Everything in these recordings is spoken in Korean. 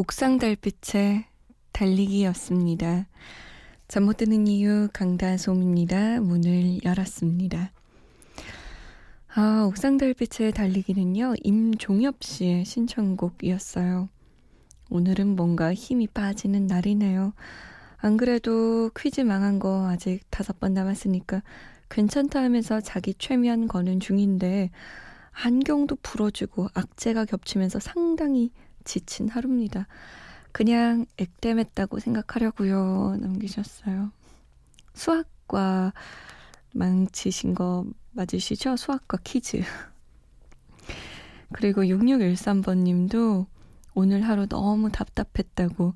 옥상 달빛의 달리기였습니다. 잠 못 드는 이유 강다솜입니다. 문을 열었습니다. 아, 옥상 달빛의 달리기는요, 임종엽 씨의 신청곡이었어요. 오늘은 뭔가 힘이 빠지는 날이네요. 안 그래도 퀴즈 망한 거 아직 다섯 번 남았으니까 괜찮다 하면서 자기 최면 거는 중인데, 안경도 부러지고 악재가 겹치면서 상당히 지친 하루입니다. 그냥 액땜했다고 생각하려고요. 남기셨어요. 수학과 망치신 거 맞으시죠? 수학과 퀴즈. 그리고 6613번 님도 오늘 하루 너무 답답했다고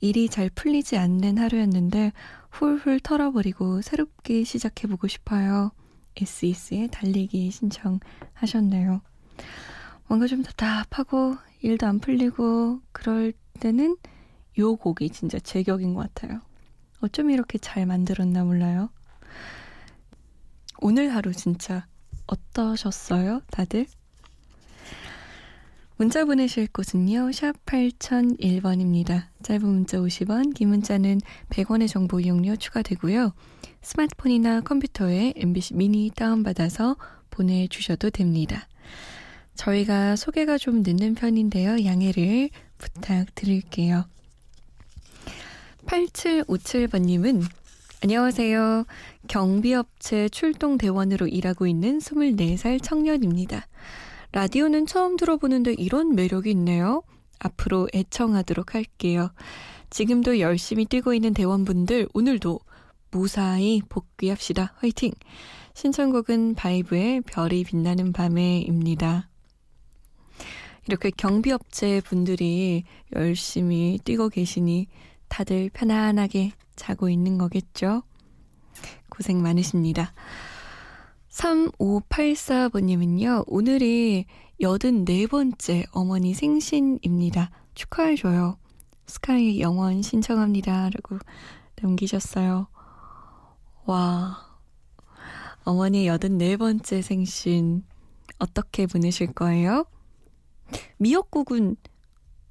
일이 잘 풀리지 않는 하루였는데 훌훌 털어버리고 새롭게 시작해보고 싶어요. SES의 달리기 신청하셨네요. 뭔가 좀 답답하고 일도 안 풀리고 그럴 때는 요 곡이 진짜 제격인 것 같아요. 어쩜 이렇게 잘 만들었나 몰라요. 오늘 하루 진짜 어떠셨어요, 다들? 문자 보내실 곳은요, 샵 8001번입니다. 짧은 문자 50원, 긴 문자는 100원의 정보 이용료 추가되고요. 스마트폰이나 컴퓨터에 MBC 미니 다운받아서 보내주셔도 됩니다. 저희가 소개가 좀 늦는 편인데요. 양해를 부탁드릴게요. 8757번님은 안녕하세요. 경비업체 출동대원으로 일하고 있는 24살 청년입니다. 라디오는 처음 들어보는데 이런 매력이 있네요. 앞으로 애청하도록 할게요. 지금도 열심히 뛰고 있는 대원분들 오늘도 무사히 복귀합시다. 화이팅! 신청곡은 바이브의 별이 빛나는 밤에입니다. 이렇게 경비업체 분들이 열심히 뛰고 계시니 다들 편안하게 자고 있는 거겠죠? 고생 많으십니다. 3584번님은요, 오늘이 84번째 어머니 생신입니다. 축하해줘요. 스카이 영원 신청합니다. 라고 남기셨어요. 와, 어머니 84번째 생신 어떻게 보내실 거예요? 미역국은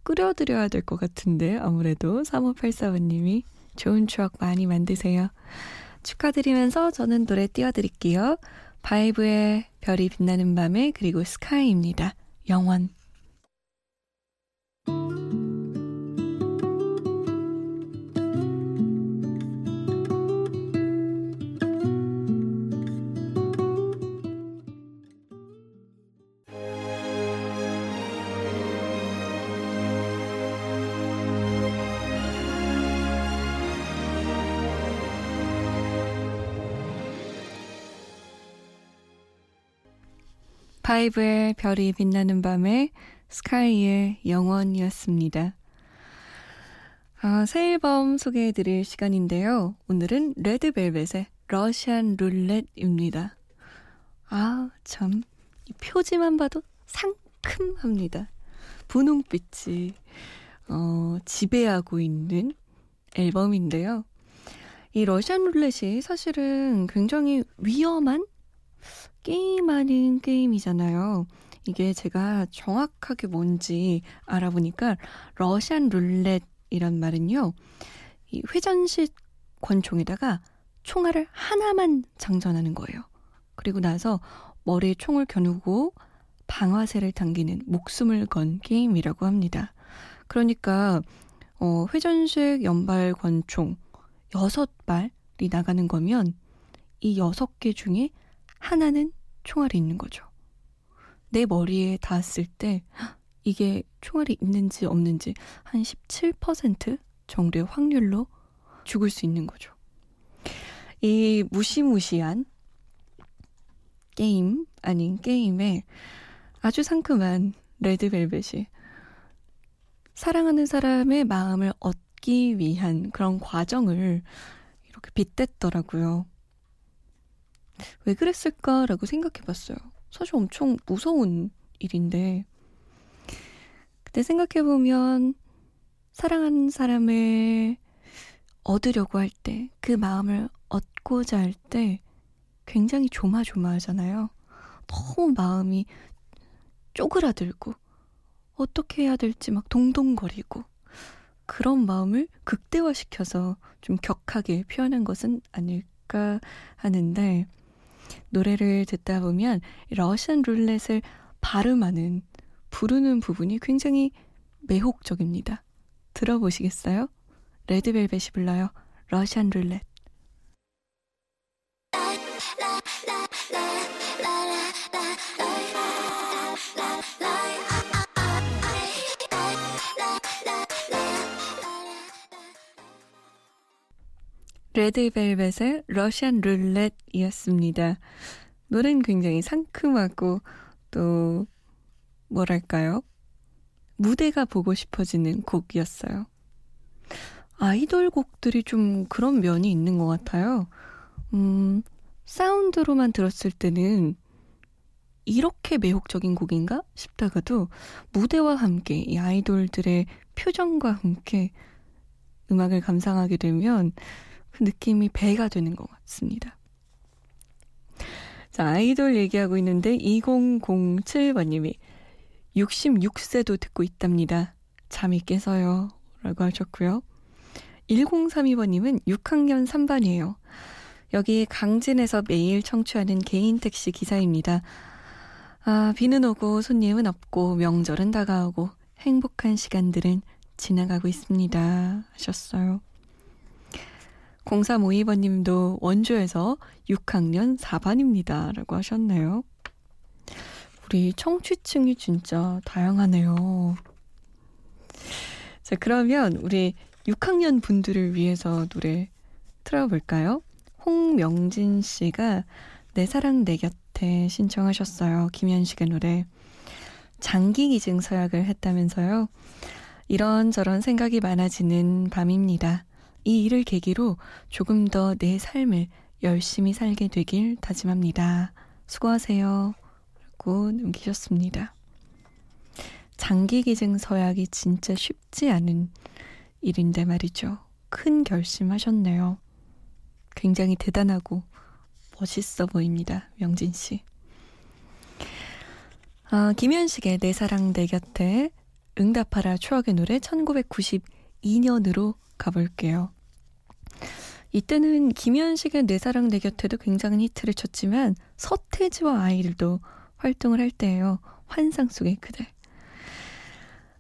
끓여드려야 될 것 같은데 아무래도 3584번님이 좋은 추억 많이 만드세요. 축하드리면서 저는 노래 띄워드릴게요. 바이브의 별이 빛나는 밤에 그리고 스카이입니다. 영원. 파이브의 별이 빛나는 밤에 스카이의 영원이었습니다. 아, 새 앨범 소개해 드릴 시간인데요. 오늘은 레드벨벳의 러시안 룰렛입니다. 아, 참. 이 표지만 봐도 상큼합니다. 분홍빛이, 어, 지배하고 있는 앨범인데요. 이 러시안 룰렛이 사실은 굉장히 위험한 게임하는 게임이잖아요. 이게 제가 정확하게 뭔지 알아보니까 러시안 룰렛이란 말은요. 이 회전식 권총에다가 총알을 하나만 장전하는 거예요. 그리고 나서 머리에 총을 겨누고 방아쇠를 당기는 목숨을 건 게임이라고 합니다. 그러니까 어, 회전식 연발 권총 6발이 나가는 거면 이 6개 중에 하나는 총알이 있는 거죠. 내 머리에 닿았을 때 이게 총알이 있는지 없는지 한 17% 정도의 확률로 죽을 수 있는 거죠. 이 무시무시한 게임 아닌 게임에 아주 상큼한 레드벨벳이 사랑하는 사람의 마음을 얻기 위한 그런 과정을 이렇게 빗댔더라고요. 왜 그랬을까라고 생각해 봤어요. 사실 엄청 무서운 일인데. 그때 생각해 보면 사랑하는 사람을 얻으려고 할 때, 그 마음을 얻고자 할 때 굉장히 조마조마하잖아요. 너무 마음이 쪼그라들고 어떻게 해야 될지 막 동동거리고 그런 마음을 극대화시켜서 좀 격하게 표현한 것은 아닐까 하는데 노래를 듣다 보면 러시안 룰렛을 발음하는 부르는 부분이 굉장히 매혹적입니다. 들어보시겠어요? 레드벨벳이 불러요. 러시안 룰렛. 레드벨벳의 러시안 룰렛이었습니다. 노래는 굉장히 상큼하고 또 뭐랄까요? 무대가 보고 싶어지는 곡이었어요. 아이돌 곡들이 좀 그런 면이 있는 것 같아요. 음, 사운드로만 들었을 때는 이렇게 매혹적인 곡인가 싶다가도 무대와 함께 이 아이돌들의 표정과 함께 음악을 감상하게 되면 그 느낌이 배가 되는 것 같습니다. 자, 아이돌 얘기하고 있는데 2007번님이 66세도 듣고 있답니다. 잠이 깨서요. 라고 하셨고요. 1032번님은 6학년 3반이에요. 여기 강진에서 매일 청취하는 개인 택시 기사입니다. 아, 비는 오고 손님은 없고 명절은 다가오고 행복한 시간들은 지나가고 있습니다. 하셨어요. 0352번님도 원주에서 6학년 4반입니다. 라고 하셨네요. 우리 청취층이 진짜 다양하네요. 자, 그러면 우리 6학년 분들을 위해서 노래 틀어볼까요? 홍명진 씨가 내 사랑 내 곁에 신청하셨어요. 김현식의 노래. 장기 기증 서약을 했다면서요. 이런저런 생각이 많아지는 밤입니다. 이 일을 계기로 조금 더 내 삶을 열심히 살게 되길 다짐합니다. 수고하세요. 라고 남기셨습니다. 장기 기증 서약이 진짜 쉽지 않은 일인데 말이죠. 큰 결심하셨네요. 굉장히 대단하고 멋있어 보입니다. 명진 씨. 아, 김현식의 내 사랑 내 곁에 응답하라 추억의 노래 1992년으로 가볼게요. 이때는 김현식의 내 사랑 내 곁에도 굉장한 히트를 쳤지만 서태지와 아이들도 활동을 할 때예요. 환상 속의 그대.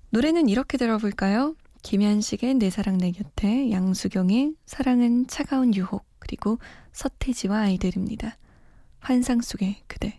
노래는 이렇게 들어볼까요? 김현식의 내 사랑 내 곁에 양수경의 사랑은 차가운 유혹 그리고 서태지와 아이들입니다. 환상 속의 그대.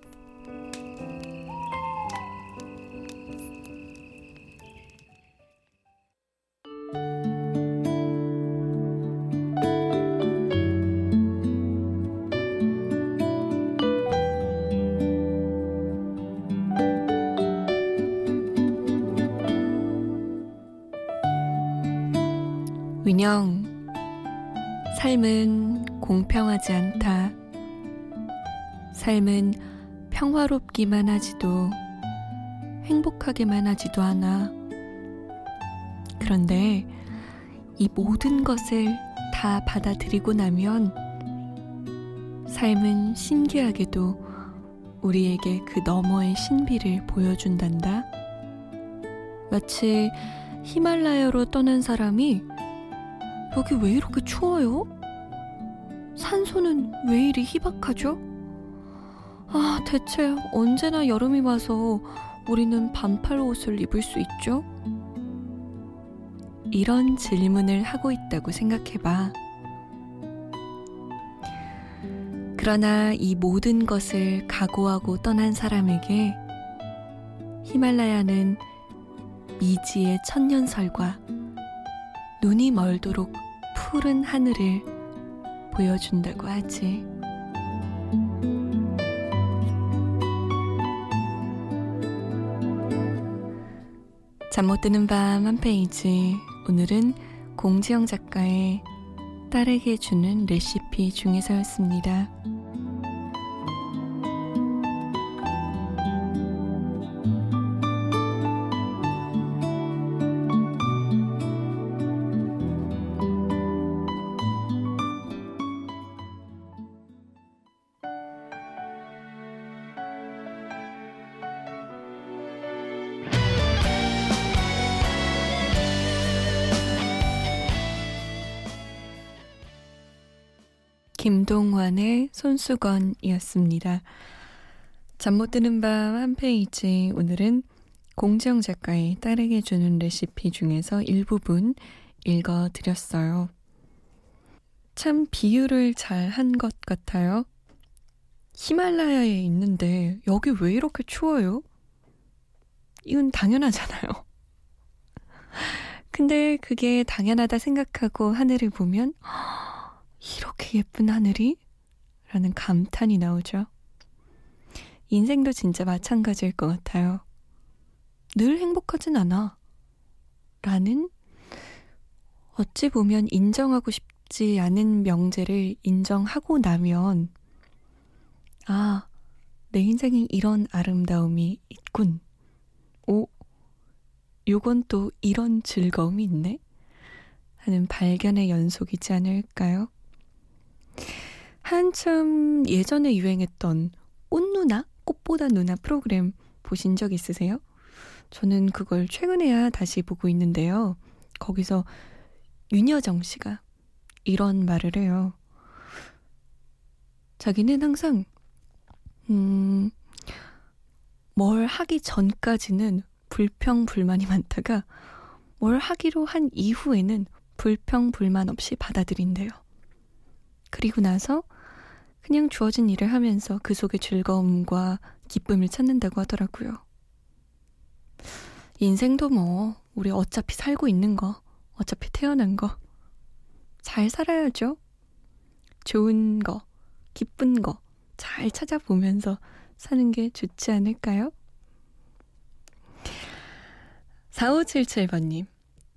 삶은 공평하지 않다. 삶은 평화롭기만 하지도 행복하게만 하지도 않아. 그런데 이 모든 것을 다 받아들이고 나면 삶은 신기하게도 우리에게 그 너머의 신비를 보여준단다. 마치 히말라야로 떠난 사람이 여기 왜 이렇게 추워요? 산소는 왜 이리 희박하죠? 아, 대체 언제나 여름이 와서 우리는 반팔 옷을 입을 수 있죠? 이런 질문을 하고 있다고 생각해봐. 그러나 이 모든 것을 각오하고 떠난 사람에게 히말라야는 미지의 천년설과 눈이 멀도록 푸른 하늘을 보여준다고 하지. 잠 못 드는 밤 한 페이지. 오늘은 공지영 작가의 딸에게 주는 레시피 중에서였습니다. 김동환의 손수건이었습니다. 잠 못 드는 밤 한 페이지 오늘은 공지영 작가의 딸에게 주는 레시피 중에서 일부분 읽어 드렸어요. 참 비유를 잘 한 것 같아요. 히말라야에 있는데 여기 왜 이렇게 추워요? 이건 당연하잖아요. 근데 그게 당연하다 생각하고 하늘을 보면 이렇게 예쁜 하늘이? 라는 감탄이 나오죠. 인생도 진짜 마찬가지일 것 같아요. 늘 행복하진 않아. 라는 어찌 보면 인정하고 싶지 않은 명제를 인정하고 나면 아, 내 인생에 이런 아름다움이 있군. 오, 요건 또 이런 즐거움이 있네? 하는 발견의 연속이지 않을까요? 한참 예전에 유행했던 꽃누나? 꽃보다 누나 프로그램 보신 적 있으세요? 저는 그걸 최근에야 다시 보고 있는데요. 거기서 윤여정 씨가 이런 말을 해요. 자기는 항상, 음, 뭘 하기 전까지는 불평, 불만이 많다가 뭘 하기로 한 이후에는 불평, 불만 없이 받아들인대요. 그리고 나서 그냥 주어진 일을 하면서 그 속에 즐거움과 기쁨을 찾는다고 하더라고요. 인생도 뭐, 우리 어차피 살고 있는 거, 어차피 태어난 거, 잘 살아야죠. 좋은 거, 기쁜 거, 잘 찾아보면서 사는 게 좋지 않을까요? 4577번님,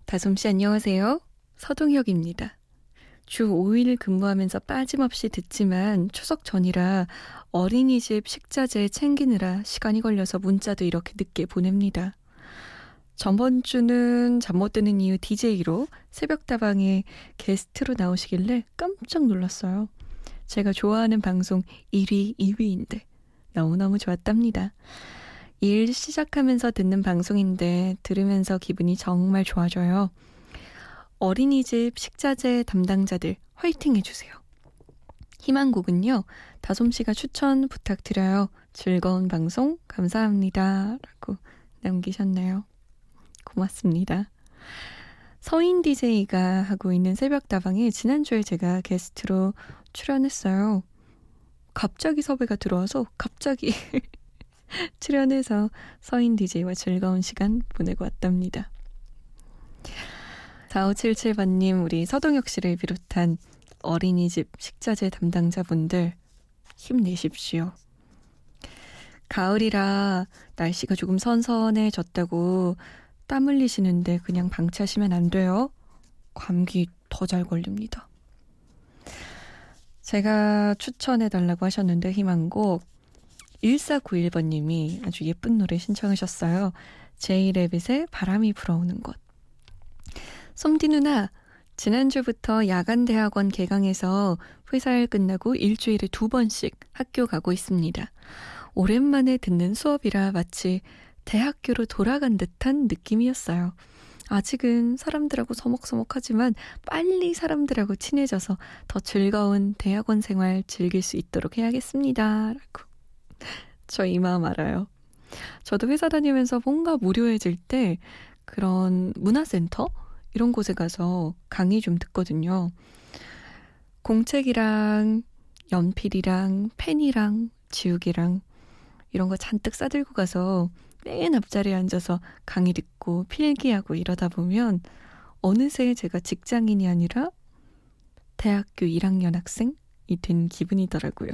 다솜씨 안녕하세요. 서동혁입니다. 주 5일 근무하면서 빠짐없이 듣지만 추석 전이라 어린이집 식자재 챙기느라 시간이 걸려서 문자도 이렇게 늦게 보냅니다. 저번 주는 잠 못 드는 이유 DJ로 새벽다방에 게스트로 나오시길래 깜짝 놀랐어요. 제가 좋아하는 방송 1위, 2위인데 너무너무 좋았답니다. 일 시작하면서 듣는 방송인데 들으면서 기분이 정말 좋아져요. 어린이집 식자재 담당자들 화이팅 해주세요. 희망곡은요, 다솜씨가 추천 부탁드려요. 즐거운 방송 감사합니다. 라고 남기셨네요. 고맙습니다. 서인 DJ가 하고 있는 새벽다방에 지난주에 제가 게스트로 출연했어요. 갑자기 섭외가 들어와서 갑자기 출연해서 서인 DJ와 즐거운 시간 보내고 왔답니다. 4577번님, 우리 서동혁 씨를 비롯한 어린이집 식자재 담당자분들 힘내십시오. 가을이라 날씨가 조금 선선해졌다고 땀 흘리시는데 그냥 방치하시면 안 돼요. 감기 더 잘 걸립니다. 제가 추천해달라고 하셨는데 희망곡 1491번님이 아주 예쁜 노래 신청하셨어요. 제이레빗의 바람이 불어오는 곳. 솜디 누나, 지난주부터 야간 대학원 개강해서 회사일 끝나고 일주일에 두 번씩 학교 가고 있습니다. 오랜만에 듣는 수업이라 마치 대학교로 돌아간 듯한 느낌이었어요. 아직은 사람들하고 서먹서먹하지만 빨리 사람들하고 친해져서 더 즐거운 대학원 생활 즐길 수 있도록 해야겠습니다. 라고. 저 이 마음 알아요. 저도 회사 다니면서 뭔가 무료해질 때 그런 문화센터? 이런 곳에 가서 강의 좀 듣거든요. 공책이랑 연필이랑 펜이랑 지우개랑 이런 거 잔뜩 싸들고 가서 맨 앞자리에 앉아서 강의 듣고 필기하고 이러다 보면 어느새 제가 직장인이 아니라 대학교 1학년 학생이 된 기분이더라고요.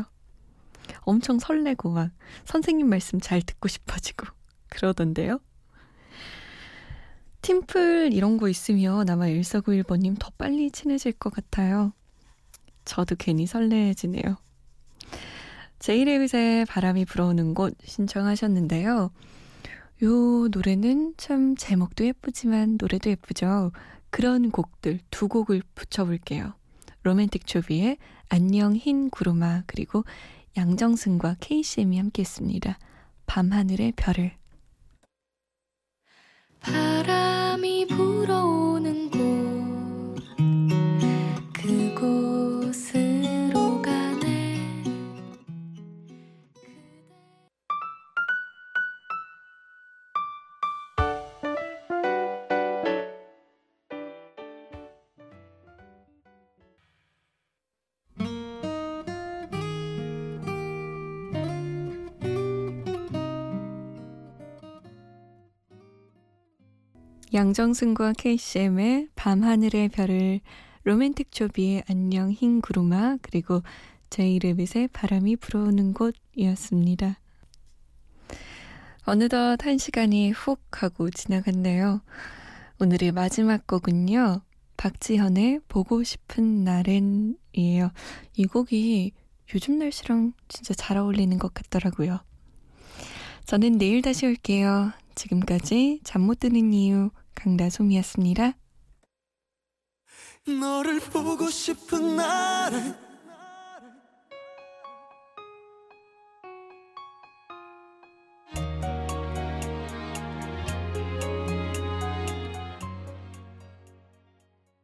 엄청 설레고 막 선생님 말씀 잘 듣고 싶어지고 그러던데요. 팀플 이런 거 있으면 아마 1491번님 더 빨리 친해질 것 같아요. 저도 괜히 설레지네요. 제이레빗의 바람이 불어오는 곳 신청하셨는데요. 요 노래는 참 제목도 예쁘지만 노래도 예쁘죠. 그런 곡들 두 곡을 붙여볼게요. 로맨틱 조비의 안녕 흰 구름아 그리고 양정승과 케이씨엠이 함께 했습니다. 밤하늘의 별을 바람이 불어오 양정승과 KCM의 밤하늘의 별을 로맨틱 조비의 안녕 흰 구름아 그리고 제이레빗의 바람이 불어오는 곳이었습니다. 어느덧 한 시간이 훅 하고 지나갔네요. 오늘의 마지막 곡은요. 박지현의 보고 싶은 날엔이에요. 이 곡이 요즘 날씨랑 진짜 잘 어울리는 것 같더라고요. 저는 내일 다시 올게요. 지금까지 잠 못 드는 이유 강다솜이었습니다. 너를 보고 싶은 날엔